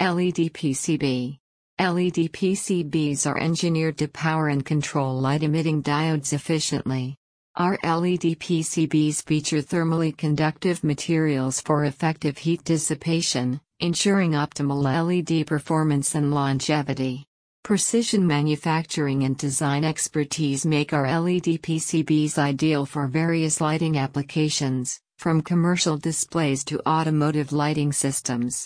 LED PCB. LED PCBs are engineered to power and control light emitting diodes efficiently. Our LED PCBs feature thermally conductive materials for effective heat dissipation, ensuring optimal LED performance and longevity. Precision manufacturing and design expertise make our LED PCBs ideal for various lighting applications, from commercial displays to automotive lighting systems.